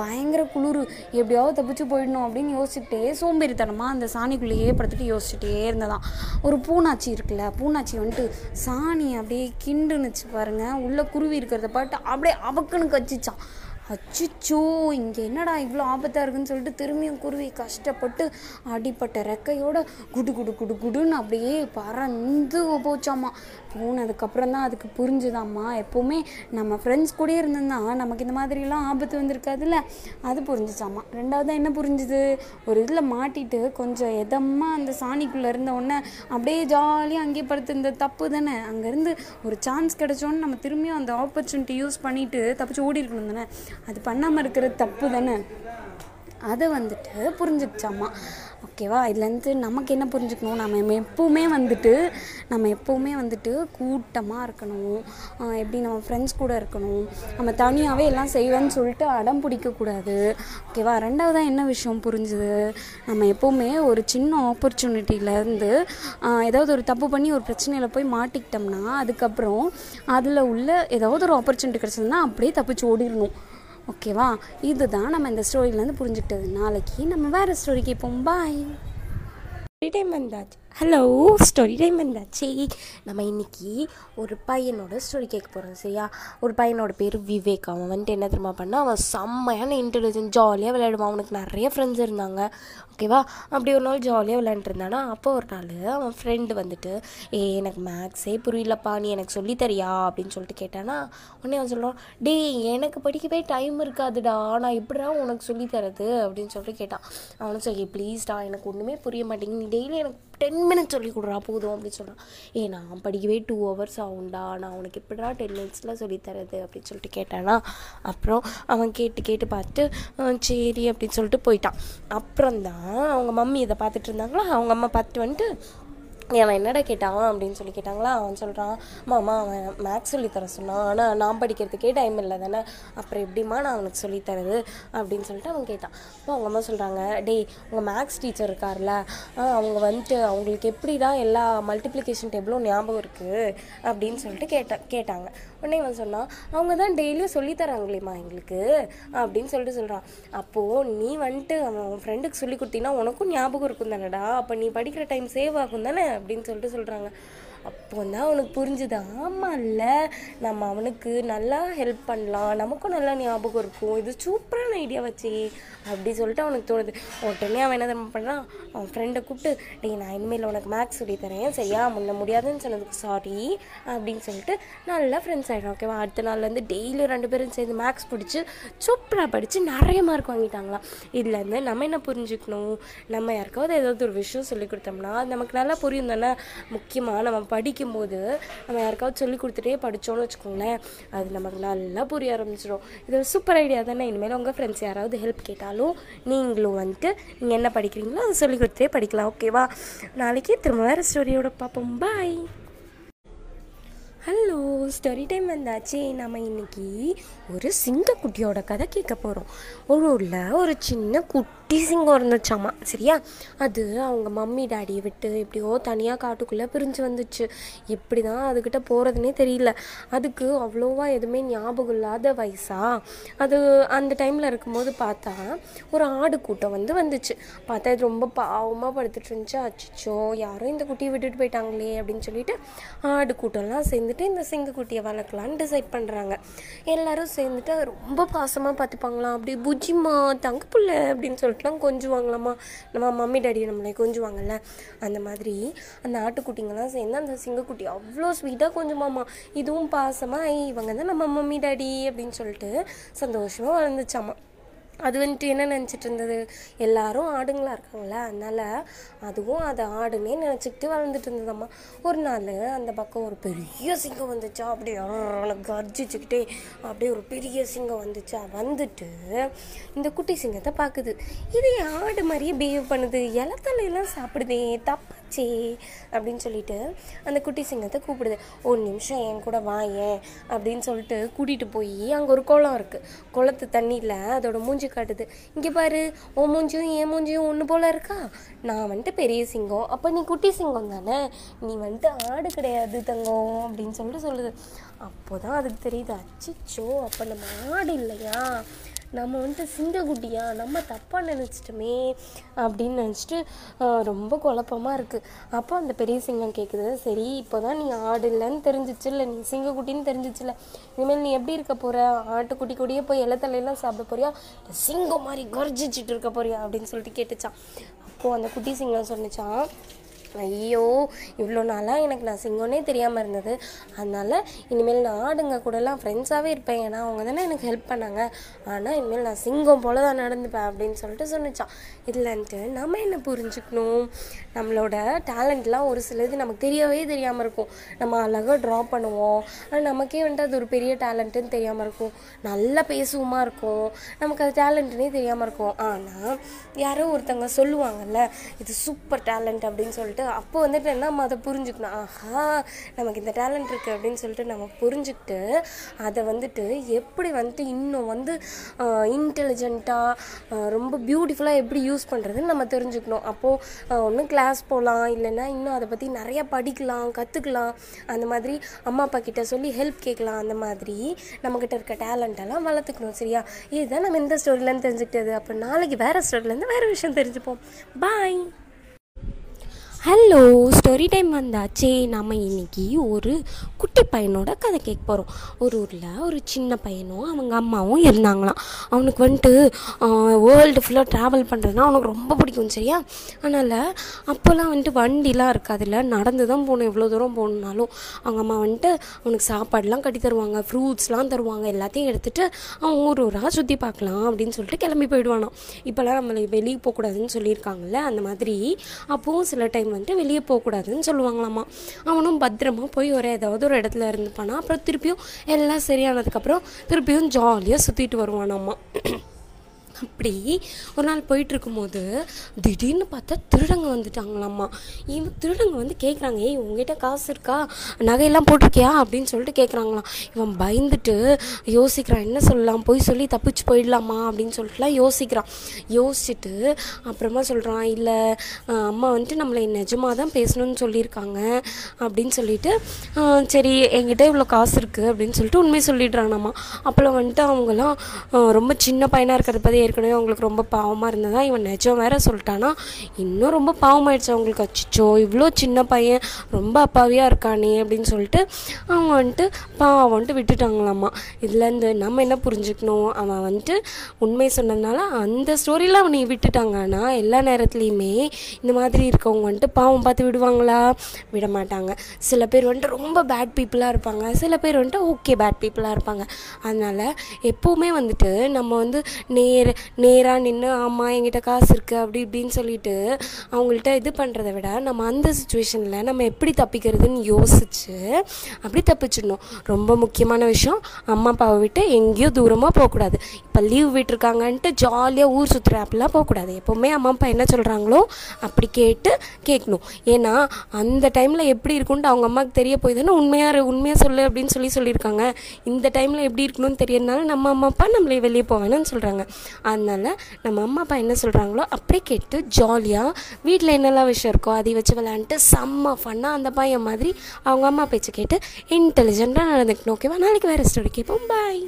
பயங்கர குளிர். எப்படியாவது தப்பிச்சு போயிடணும் அப்படின்னு யோசிச்சுட்டே சோம்பேறித்தனமாக அந்த சாணிக்குள்ளேயே படுத்துட்டு யோசிச்சுட்டே இருந்ததான் ஒரு பூனாச்சி இருக்குல்ல பூனாச்சி வந்துட்டு சாணி அப்படியே கிண்டுனுச்சு பாருங்க. உள்ள குருவி இருக்கிறத பாட்டு அப்படியே அவக்குன்னு கச்சிச்சான். அச்சுச்சோ இங்கே என்னடா இவ்வளோ ஆபத்தாக இருக்குன்னு சொல்லிட்டு திரும்பியும் குருவி கஷ்டப்பட்டு அடிப்பட்ட ரெக்கையோட குடு குடு குடு குடுன்னு அப்படியே பறந்து போச்சாமா. போனதுக்கப்புறம் தான் அதுக்கு புரிஞ்சுதாம்மா. எப்போவுமே நம்ம ஃப்ரெண்ட்ஸ் கூடயே இருந்திருந்தா நமக்கு இந்த மாதிரிலாம் ஆபத்து வந்திருக்காதுல்ல? அது புரிஞ்சிச்சாம்மா. ரெண்டாவது என்ன புரிஞ்சுது? ஒரு இதில் மாட்டிட்டு கொஞ்சம் எதமாக அந்த சாணிக்குள்ளே இருந்த உடனே அப்படியே ஜாலியாக அங்கேயே படுத்திருந்த தப்பு தானே? அங்கேருந்து ஒரு சான்ஸ் கிடைச்சோன்னு நம்ம திரும்பியும் அந்த ஆப்பர்ச்சுனிட்டி யூஸ் பண்ணிட்டு தப்பிச்சு ஓடி இருக்கணும் தானே? அது பண்ணாமல் இருக்கிறது தப்பு தானே? அதை வந்துட்டு புரிஞ்சுக்கிச்சாம்மா ஓகேவா? இதுலேருந்து நமக்கு என்ன புரிஞ்சுக்கணும்? நம்ம எப்போவுமே வந்துட்டு நம்ம எப்போவுமே வந்துட்டு கூட்டமாக இருக்கணும். எப்படி நம்ம ஃப்ரெண்ட்ஸ் கூட இருக்கணும். நம்ம தனியாகவே எல்லாம் செய்வேன்னு சொல்லிட்டு அடம் பிடிக்கக்கூடாது. ஓகேவா? ரெண்டாவதாக என்ன விஷயம் புரிஞ்சுது? நம்ம எப்போவுமே ஒரு சின்ன ஆப்பர்ச்சுனிட்டியிலேருந்து ஏதாவது ஒரு தப்பு பண்ணி ஒரு பிரச்சனையில் போய் மாட்டிக்கிட்டோம்னா அதுக்கப்புறம் அதில் உள்ள ஏதாவது ஒரு ஆப்பர்ச்சுனிட்டி கிடச்சதுன்னா அப்படியே தப்பிச்சு ஓடிடணும். ஓகேவா? இதுதான் நம்ம இந்த ஸ்டோரியிலேருந்து புரிஞ்சுக்கிட்டது. நாளைக்கு நம்ம வேறு ஸ்டோரிக்கு கேட்போம் பாய் டைம் வந்தாச்சு ஹலோ ஸ்டோரி டைம் வந்தாச்சு. நம்ம இன்னைக்கு ஒரு பையனோட ஸ்டோரி கேட்க போகிறோம் சரியா? ஒரு பையனோட பேர் விவேக். அவன் வந்துட்டு என்ன தெரியுமா பண்ணா அவன் செம்மையான இன்டெலிஜென்ட் ஜாலியாக விளையாடுவான். அவனுக்கு நிறைய ஃப்ரெண்ட்ஸ் இருந்தாங்க. ஓகேவா அப்படி ஒரு நாள் ஜாலியாக விளையாண்டுருந்தானா அப்போ ஒரு நாள் அவன் ஃப்ரெண்டு வந்துட்டு ஏ எனக்கு மேக்ஸே புரியலப்பா. நீ எனக்கு சொல்லித்தரியா அப்படின்னு சொல்லிட்டு கேட்டானா. உடனே அவன் சொல்லுவான் டேய் எனக்கு படிக்கவே டைம் இருக்காதுடா. நான் எப்படிடா உனக்கு சொல்லித்தரது அப்படின்னு சொல்லிட்டு கேட்டான். அவனும் சொல்லி ப்ளீஸ்டா எனக்கு ஒன்றுமே புரிய மாட்டேங்குது. நீ டெய்லி எனக்கு டென் மினிட்ஸ் சொல்லி கொடுறா போதும் அப்படின்னு சொன்னான் ஏ நான் படிக்கவே டூ ஹவர்ஸ் ஆகும்டா. நான் உனக்கு எப்படிடா டென் மினிட்ஸில் சொல்லித்தரது அப்படின்னு சொல்லிட்டு கேட்டானா. அப்புறம் அவன் கேட்டு கேட்டு பார்த்துட்டு சரி அப்படின்னு சொல்லிட்டு போயிட்டான். அப்புறம் தான் அவங்க மம்மி இதை பார்த்துட்டு இருந்தாங்களா? அவங்க அம்மா பார்த்துட்டு வந்துட்டு அவன் என்னடா கேட்டான் அப்படின்னு சொல்லி கேட்டாங்களா? அவன் சொல்கிறான் மாமா அவன் மேக்ஸ் சொல்லித்தர சொன்னான். ஆனால் நான் படிக்கிறதுக்கே டைம் இல்லை தானே? அப்புறம் எப்படிம்மா நான் அவனுக்கு சொல்லித்தரது அப்படின்னு சொல்லிட்டு அவன் கேட்டான். அப்போ அவங்க அம்மா சொல்கிறாங்க டேய் உங்கள் மேக்ஸ் டீச்சர் இருக்கார்ல? ஆ, அவங்க வந்துட்டு அவங்களுக்கு எப்படிடா எல்லா மல்டிப்ளிகேஷன் டேபிளும் ஞாபகம் இருக்குது அப்படின்னு சொல்லிட்டு கேட்ட கேட்டாங்க. உடனே இவன் சொன்னான் அவங்க தான் டெய்லியும் சொல்லித்தராங்களேம்மா எங்களுக்கு. அப்படின்னு சொல்லிட்டு சொல்கிறான் அப்போது நீ வந்துட்டு அவன் ஃப்ரெண்டுக்கு சொல்லி கொடுத்தீங்கன்னா உனக்கும் ஞாபகம் இருக்கும் தானடா? அப்போ நீ படிக்கிற டைம் சேவ் ஆகும் தானே? அப்படின்னு சொல்லிட்டு சொல்கிறாங்க அப்போ தான் அவனுக்கு புரிஞ்சுது. ஆமாம்ல நம்ம அவனுக்கு நல்லா ஹெல்ப் பண்ணலாம். நமக்கும் நல்லா ஞாபகம் இருக்கும். இது சூப்பரான ஐடியா வச்சு அப்படி சொல்லிட்டு அவனுக்கு தோணுது. உடனே அவன் என்ன தெரியுமா பண்ணுறான் அவன் ஃப்ரெண்டை கூப்பிட்டு டேய் நான் இனிமேல் உனக்கு மேக்ஸ் சொல்லி தரேன். சரியா? முன்ன முடியாதுன்னு சொன்னதுக்கு சாரி அப்படின்னு சொல்லிட்டு நல்லா ஃப்ரெண்ட்ஸ் ஆகிடும் ஓகேவா அடுத்த நாள்லேருந்து டெய்லி ரெண்டு பேரும் சேர்ந்து மேக்ஸ் பிடிச்சி சூப்பராக படித்து நிறைய மார்க் வாங்கிட்டாங்களாம். இதுலேருந்து நம்ம என்ன புரிஞ்சுக்கணும்? நம்ம யாருக்காவது ஏதாவது ஒரு விஷயம் சொல்லி கொடுத்தோம்னா நமக்கு நல்லா புரியும் தானே? முக்கியமாக நம்ம படிக்கும்போது நம்ம யாருக்காவது சொல்லி கொடுத்துட்டே படித்தோன்னு வச்சுக்கோங்களேன் அது நமக்கு நல்லா புரிய ஆரம்பிச்சிடும். இது ஒரு சூப்பர் ஐடியா தானே. இனிமேல் உங்கள் ஃப்ரெண்ட்ஸ் யாராவது ஹெல்ப் கேட்டாலும் நீங்களும் வந்துட்டு நீங்கள் என்ன படிக்கிறீங்களோ அதை சொல்லி கொடுத்துட்டே படிக்கலாம். ஓகேவா நாளைக்கு திரும்ப வேறு ஸ்டோரியோட பார்ப்போம். பாய் ஹலோ ஸ்டோரி டைம் வந்தாச்சு. நம்ம இன்னைக்கு ஒரு சிங்கக்குட்டியோட கதை கேட்க போகிறோம் ஒரு ஊரில் ஒரு சின்ன குட்டி சிங்கம் இருந்துச்சாமா? சரியா? அது அவங்க மம்மி டாடியை விட்டு எப்படியோ தனியாக காட்டுக்குள்ளே பிரிஞ்சு வந்துச்சு. எப்படி தான் அதுக்கிட்ட போகிறதுனே தெரியல. அதுக்கு அவ்வளோவா எதுவுமே ஞாபகம் இல்லாத வயசா? அது அந்த டைமில் இருக்கும்போது பார்த்தா ஒரு ஆடு கூட்டம் வந்து வந்துச்சு. பார்த்தா இது ரொம்ப பாவமாக படுத்துட்டு இருந்துச்சு. அச்சிச்சோ யாரும் இந்த குட்டியை விட்டுட்டு போயிட்டாங்களே அப்படின்னு சொல்லிட்டு ஆடு கூட்டம்லாம் சேர்ந்து வந்துட்டு இந்த சிங்கக்குட்டியை வளர்க்கலான்னு டிசைட் பண்ணுறாங்க எல்லாரும் சேர்ந்துட்டு ரொம்ப பாசமாக பார்த்துப்பாங்களாம். அப்படி புஜிமா தங்க புள்ள அப்படின்னு சொல்லிட்டுலாம் கொஞ்சுவாங்களாமா. நம்ம மம்மி டேடி நம்மளை கொஞ்சுவாங்கல்ல. அந்த மாதிரி அந்த ஆட்டுக்குட்டிங்கெல்லாம் சேர்ந்து அந்த சிங்கக்குட்டி அவ்வளோ ஸ்வீட்டாக கொஞ்சமாமா. இதுவும் பாசமாக இவங்க தான் நம்ம மம்மி டேடி அப்படின்னு சொல்லிட்டு சந்தோஷமாக வளர்ந்துச்சாமா. அது வந்துட்டு என்ன நினச்சிட்டு இருந்தது? எல்லாரும் ஆடுங்களா இருக்காங்களா அதனால் அதுவும் அதை ஆடுனே நினச்சிக்கிட்டு வளர்ந்துட்டு இருந்ததம்மா. ஒரு நாள் அந்த பக்கம் ஒரு பெரிய சிங்கம் வந்துச்சா அப்படியே கர்ஜிச்சுக்கிட்டே அப்படியே ஒரு பெரிய சிங்கம் வந்துச்சா. வந்துட்டு இந்த குட்டி சிங்கத்தை பார்க்குது. இது ஆடு மாதிரியே பிஹேவ் பண்ணுது. இலத்தலையெல்லாம் சாப்பிடுதே தப்பாச்சே அப்படின்னு சொல்லிட்டு அந்த குட்டி சிங்கத்தை கூப்பிடுது. ஒரு நிமிஷம் என் கூட வா ஏன் அப்படின்னு சொல்லிட்டு கூட்டிகிட்டு போய் அங்கே ஒரு குளம் இருக்குது குளத்து தண்ணியில் அதோட மூஞ்சி காட்டுது. இங்கே பாரு ஓ மூஞ்சியும் என் மூஞ்சியும் ஒன்று போல் இருக்கா? நான் வந்துட்டு பெரிய சிங்கம். அப்போ நீ குட்டி சிங்கம் தானே? நீ வந்துட்டு ஆடு கிடையாது தங்கம் அப்படின்னு சொல்லிட்டு சொல்லுது. அப்போ தான் அதுக்கு தெரியுது அச்சிச்சோ அப்போ நம்ம ஆடு இல்லையா? நம்ம வந்துட்டு சிங்கக்குட்டியா நம்ம தப்பாக நினச்சிட்டோமே அப்படின்னு நினச்சிட்டு ரொம்ப குழப்பமாக இருக்குது அப்போ அந்த பெரிய சிங்கம் கேட்குது சரி இப்போ தான் நீ ஆடு இல்லைன்னு தெரிஞ்சிச்சு இல்லை நீ சிங்கக்குட்டின்னு தெரிஞ்சிச்சுல இனிமேல் நீ எப்படி இருக்க போகிற ஆட்டுக்குட்டி கூடயே போய் இலத்தலையெல்லாம் சாப்பிட போறியா? சிங்கம் மாதிரி கர்ஜிச்சிட்டு இருக்க போறியா? அப்படின்னு சொல்லிட்டு கேட்டுச்சான் அப்போது அந்த குட்டி சிங்கம் சொன்னிச்சான் ஐயோ இவ்வளோ நாளாக எனக்கு நான் சிங்கம்னே தெரியாமல் இருந்தது. அதனால் இனிமேல் நான் ஆடுங்க கூடலாம் ஃப்ரெண்ட்ஸாகவே இருப்பேன். ஏன்னா அவங்க தானே எனக்கு ஹெல்ப் பண்ணாங்க. ஆனால் இனிமேல் நான் சிங்கம் போல தான் நடந்துப்பேன் அப்படின்னு சொல்லிட்டு சொன்னிச்சான். இல்லைன்ட்டு நம்ம என்ன புரிஞ்சுக்கணும்? நம்மளோட டேலண்ட்லாம் ஒரு சிலது நமக்கு தெரியவே தெரியாமல் இருக்கும். நம்ம அழகாக ட்ரா பண்ணுவோம். ஆனால் நமக்கே வந்துட்டு அது ஒரு பெரிய டேலண்ட்டுன்னு தெரியாமல் இருக்கும். நல்லா பேசுவோமா இருக்கும். நமக்கு அது டேலண்ட்டுனே தெரியாமல் இருக்கும். ஆனால் யாரோ ஒருத்தவங்க சொல்லுவாங்கல்ல இது சூப்பர் டேலண்ட் அப்படின்னு சொல்லிட்டு அப்போ வந்துட்டு நம்ம அதை புரிஞ்சுக்கணும். ஆஹா நமக்கு இந்த டேலண்ட் இருக்குது அப்படின்னு சொல்லிட்டு நம்ம புரிஞ்சுக்கிட்டு அதை வந்துட்டு எப்படி வந்துட்டு இன்னும் வந்து இன்டெலிஜென்ட்டாக ரொம்ப பியூட்டிஃபுல்லாக எப்படி யூஸ் பண்ணுறதுன்னு நம்ம தெரிஞ்சுக்கணும். அப்போது ஒன்று கிளாஸ் போகலாம் இல்லைன்னா இன்னும் அதை பற்றி நிறைய படிக்கலாம் கற்றுக்கலாம் அந்த மாதிரி அம்மா அப்பா கிட்ட சொல்லி ஹெல்ப் கேட்கலாம். அந்த மாதிரி நம்மக்கிட்ட இருக்க டேலண்டெல்லாம் வளர்த்துக்கணும் சரியா? இதுதான் நம்ம இந்த ஸ்டோரியிலேருந்து தெரிஞ்சுக்கிட்டது. அப்போ நாளைக்கு வேறு ஸ்டோரியிலேருந்து வேறு விஷயம் தெரிஞ்சுப்போம். பாய் ஹலோ ஸ்டோரி டைம் வந்தாச்சே. நம்ம இன்னைக்கு ஒரு குட்டி பையனோட கதை கேட்க போகிறோம் ஒரு ஊரில் ஒரு சின்ன பையனும் அவங்க அம்மாவும் இருந்தாங்களாம். அவனுக்கு வந்துட்டு வேர்ல்டு ஃபுல்லாக ட்ராவல் பண்ணுறதுனா அவனுக்கு ரொம்ப பிடிக்கும் சரியா? அதனால் அப்போல்லாம் வந்துட்டு வண்டிலாம் இருக்காதுல்ல. நடந்து தான் போகணும் எவ்வளோ தூரம் போகணுன்னாலும் அவங்க அம்மா வந்துட்டு அவனுக்கு சாப்பாடுலாம் கட்டி தருவாங்க ஃப்ரூட்ஸ்லாம் தருவாங்க எல்லாத்தையும் எடுத்துகிட்டு அவன் ஊர் ஊராக சுற்றி பார்க்கலாம் அப்படின்னு சொல்லிட்டு கிளம்பி போயிடுவானான் இப்போல்லாம் நம்மளை வெளியே போகக்கூடாதுன்னு சொல்லியிருக்காங்கல்ல அந்த மாதிரி. அப்போவும் சில டைம் வந்துட்டு வெளியே போகக்கூடாதுன்னு சொல்லுவாங்களாமா. அவனும் பத்திரமா போய் ஒரு ஏதாவது ஒரு இடத்துல இருந்துப்பானா. அப்புறம் திருப்பியும் எல்லாம் சரியானதுக்கப்புறம் திருப்பியும் ஜாலியாக சுற்றிட்டு வருவானாம்மா அப்படி ஒரு நாள் போயிட்டு இருக்கும்போது திடீர்னு பார்த்தா திருடங்க வந்துட்டாங்களாம்மா. இவன் திருடங்க வந்து கேட்குறாங்க ஏய் உங்ககிட்ட காசு இருக்கா? நகையெல்லாம் போட்டிருக்கியா? அப்படின்னு சொல்லிட்டு கேட்குறாங்களாம் இவன் பயந்துட்டு யோசிக்கிறான் என்ன சொல்லலாம்? போய் சொல்லி தப்பிச்சு போயிடலாமா? அப்படின்னு சொல்லிட்டுலாம் யோசிக்கிறான். யோசிச்சுட்டு அப்புறமா சொல்கிறான் இல்லை அம்மா வந்துட்டு நம்மளை நிஜமாக தான் பேசணும்னு சொல்லியிருக்காங்க. அப்படின்னு சொல்லிட்டு சரி என்கிட்ட இவ்வளோ காசு இருக்குது அப்படின்னு சொல்லிட்டு உண்மையை சொல்லிடுறானாம்மா. அப்போல்லாம் வந்துட்டு அவங்கெல்லாம் ரொம்ப சின்ன பையனாக இருக்கிறத பற்றி ஏற்கனவே அவங்களுக்கு ரொம்ப பாவமாக இருந்ததா இவன் நிஜம் வேற சொல்லிட்டானா? இன்னும் ரொம்ப பாவமாயிடுச்சு அவங்களுக்கு. அச்சிச்சோ இவ்வளோ சின்ன பையன் ரொம்ப அப்பாவியாக இருக்கானே அப்படின்னு சொல்லிட்டு அவங்க வந்துட்டு பாவம்ட்டு விட்டுட்டாங்களாம்மா இதுலேருந்து நம்ம என்ன புரிஞ்சுக்கணும்? அவன் வந்துட்டு உண்மை சொன்னதுனால அந்த ஸ்டோரியில் அவனை விட்டுட்டாங்க. ஆனால் எல்லா நேரத்துலையுமே இந்த மாதிரி இருக்கவங்க வந்துட்டு பாவம் பார்த்து விடுவாங்களா? விட மாட்டாங்க. சில பேர் வந்துட்டு ரொம்ப பேட் பீப்புளாக இருப்பாங்க. சில பேர் வந்துட்டு ஓகே பேட் பீப்புளாக இருப்பாங்க. அதனால் எப்போவுமே வந்துட்டு நம்ம வந்து நேர் நேராக நின்று ஆமாம் என்கிட்ட காசு இருக்குது அப்படி இப்படின்னு சொல்லிட்டு அவங்கள்ட்ட இது பண்ணுறத விட நம்ம அந்த சுச்சுவேஷனில் நம்ம எப்படி தப்பிக்கிறதுன்னு யோசிச்சு அப்படி தப்பிச்சிடணும். ரொம்ப முக்கியமான விஷயம் அம்மா அப்பாவை விட்டு எங்கேயோ தூரமாக போகக்கூடாது. இப்போ லீவ் விட்டுருக்காங்கன்ட்டு ஜாலியாக ஊர் சுற்றுற அப்படிலாம் போகக்கூடாது. எப்போவுமே அம்மா அப்பா என்ன சொல்கிறாங்களோ அப்படி கேட்டு கேட்கணும். ஏன்னா அந்த டைமில் எப்படி இருக்குன்ட்டு அவங்க அம்மாவுக்கு தெரிய போய் தானே உண்மையாக உண்மையாக சொல்லு அப்படின்னு சொல்லி சொல்லியிருக்காங்க. இந்த டைமில் எப்படி இருக்கணும்னு தெரியறதுனால நம்ம அம்மா அப்பா நம்மளே வெளியே போவேணும்னு சொல்கிறாங்க அதனால நம்ம அம்மா அப்பா என்ன சொல்கிறாங்களோ அப்படியே கேட்டு ஜாலியாக வீட்டில் என்னெல்லாம் விஷயம் இருக்கோ அதை வச்சு விளையாண்டுட்டு செம்ம ஃபன்னாக அந்த பையன் மாதிரி அவங்க அம்மா பேச்சு கேட்டு இன்டெலிஜென்ட்டாக நடந்துக்கணும் ஓகேவா நாளைக்கு வேறு ஸ்டோரி கேட்போம் பாய்